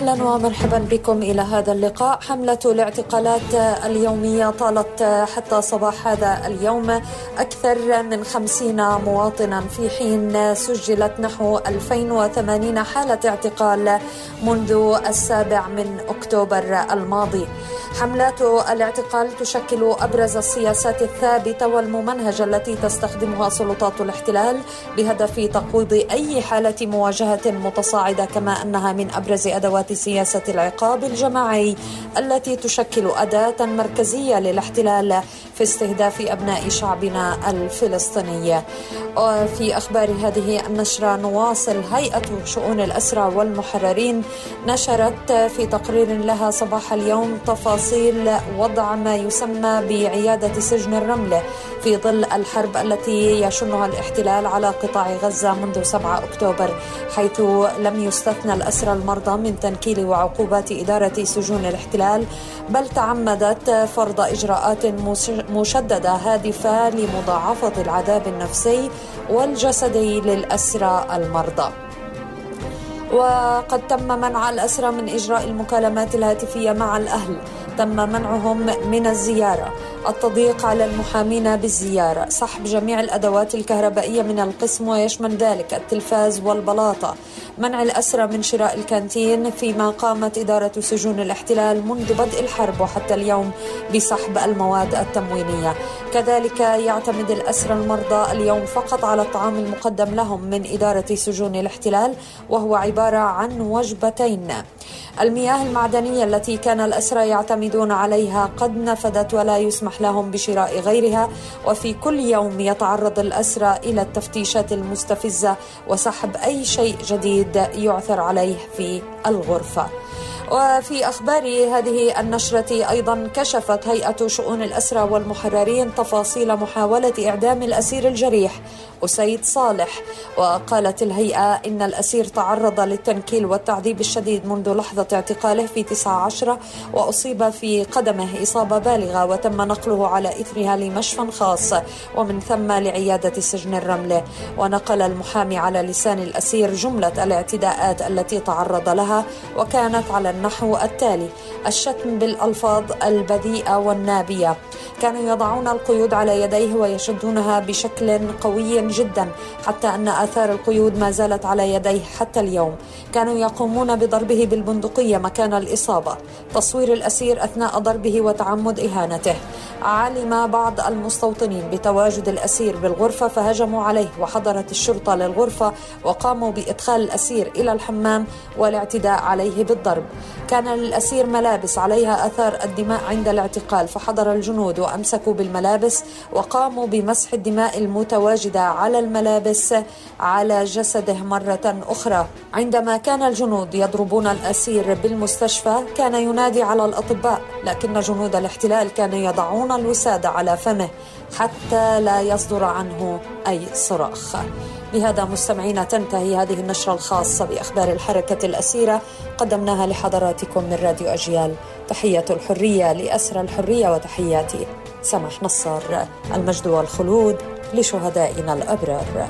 أهلا ومرحبا بكم إلى هذا اللقاء. حملة الاعتقالات اليومية طالت حتى صباح هذا اليوم. أكثر من خمسين مواطنا في حين سجلت نحو 2080 حالة اعتقال منذ السابع من أكتوبر الماضي. حملات الاعتقال تشكل أبرز السياسات الثابتة والممنهجة التي تستخدمها سلطات الاحتلال بهدف تقويض أي حالة مواجهة متصاعدة كما أنها من أبرز أدوات سياسة العقاب الجماعي التي تشكل أداة مركزية للاحتلال في استهداف أبناء شعبنا الفلسطيني. وفي أخبار هذه النشرة نواصل هيئة شؤون الأسرى والمحررين نشرت في تقرير لها صباح اليوم تفاصيل وضع ما يسمى بعيادة سجن الرمله في ظل الحرب التي يشنها الاحتلال على قطاع غزة منذ 7 أكتوبر حيث لم يستثنى الأسرى المرضى من تنكيل وعقوبات إدارة سجون الاحتلال بل تعمدت فرض إجراءات مشددة هادفة لمضاعفة العذاب النفسي والجسدي للأسرى المرضى. وقد تم منع الأسرى من إجراء المكالمات الهاتفية مع الأهل. تم منعهم من الزيارة. التضييق على المحامين بالزيارة. سحب جميع الأدوات الكهربائية من القسم ويشمل ذلك التلفاز والبلاطة. منع الأسرى من شراء الكانتين فيما قامت إدارة سجون الاحتلال منذ بدء الحرب وحتى اليوم بسحب المواد التموينية. كذلك يعتمد الأسرى المرضى اليوم فقط على الطعام المقدم لهم من إدارة سجون الاحتلال وهو عبارة عن وجبتين. المياه المعدنية التي كان الأسرى يعتمدون عليها قد نفدت ولا يسمح لهم بشراء غيرها وفي كل يوم يتعرض الأسرى إلى التفتيشات المستفزة وسحب أي شيء جديد يعثر عليه في الغرفة. وفي أخبار هذه النشرة أيضا كشفت هيئة شؤون الأسرى والمحررين تفاصيل محاولة إعدام الأسير الجريح أسيد صالح. وقالت الهيئة إن الأسير تعرض للتنكيل والتعذيب الشديد منذ لحظة اعتقاله في 19 وأصيب في قدمه إصابة بالغة وتم نقله على إثرها لمشفى خاص ومن ثم لعيادة سجن الرملة. ونقل المحامي على لسان الأسير جملة الاعتداءات التي تعرض لها وكانت على النحو التالي. الشتم بالألفاظ البذيئة والنابية. كانوا يضعون القيود على يديه ويشدونها بشكل قوي جدا حتى أن آثار القيود ما زالت على يديه حتى اليوم. كانوا يقومون بضربه بالبندقية مكان الإصابة. تصوير الأسير أثناء ضربه وتعمد إهانته. علم بعض المستوطنين بتواجد الأسير بالغرفة فهجموا عليه وحضرت الشرطة للغرفة وقاموا بإدخال الأسير إلى الحمام والاعتداء عليه بالضرب. كان للأسير ملابس عليها أثار الدماء عند الاعتقال فحضر الجنود وأمسكوا بالملابس وقاموا بمسح الدماء المتواجدة على الملابس على جسده مرة أخرى. عندما كان الجنود يضربون الأسير بالمستشفى كان ينادي على الأطباء لكن جنود الاحتلال كانوا يضعون الوسادة على فمه حتى لا يصدر عنه أي صراخ بهذا مستمعينا تنتهي هذه النشرة الخاصة بأخبار الحركة الأسيرة. قدمناها لحضراتكم. من راديو أجيال. تحية الحرية لأسرى الحرية وتحياتي سمح نصر المجد والخلود لشهدائنا الأبرار.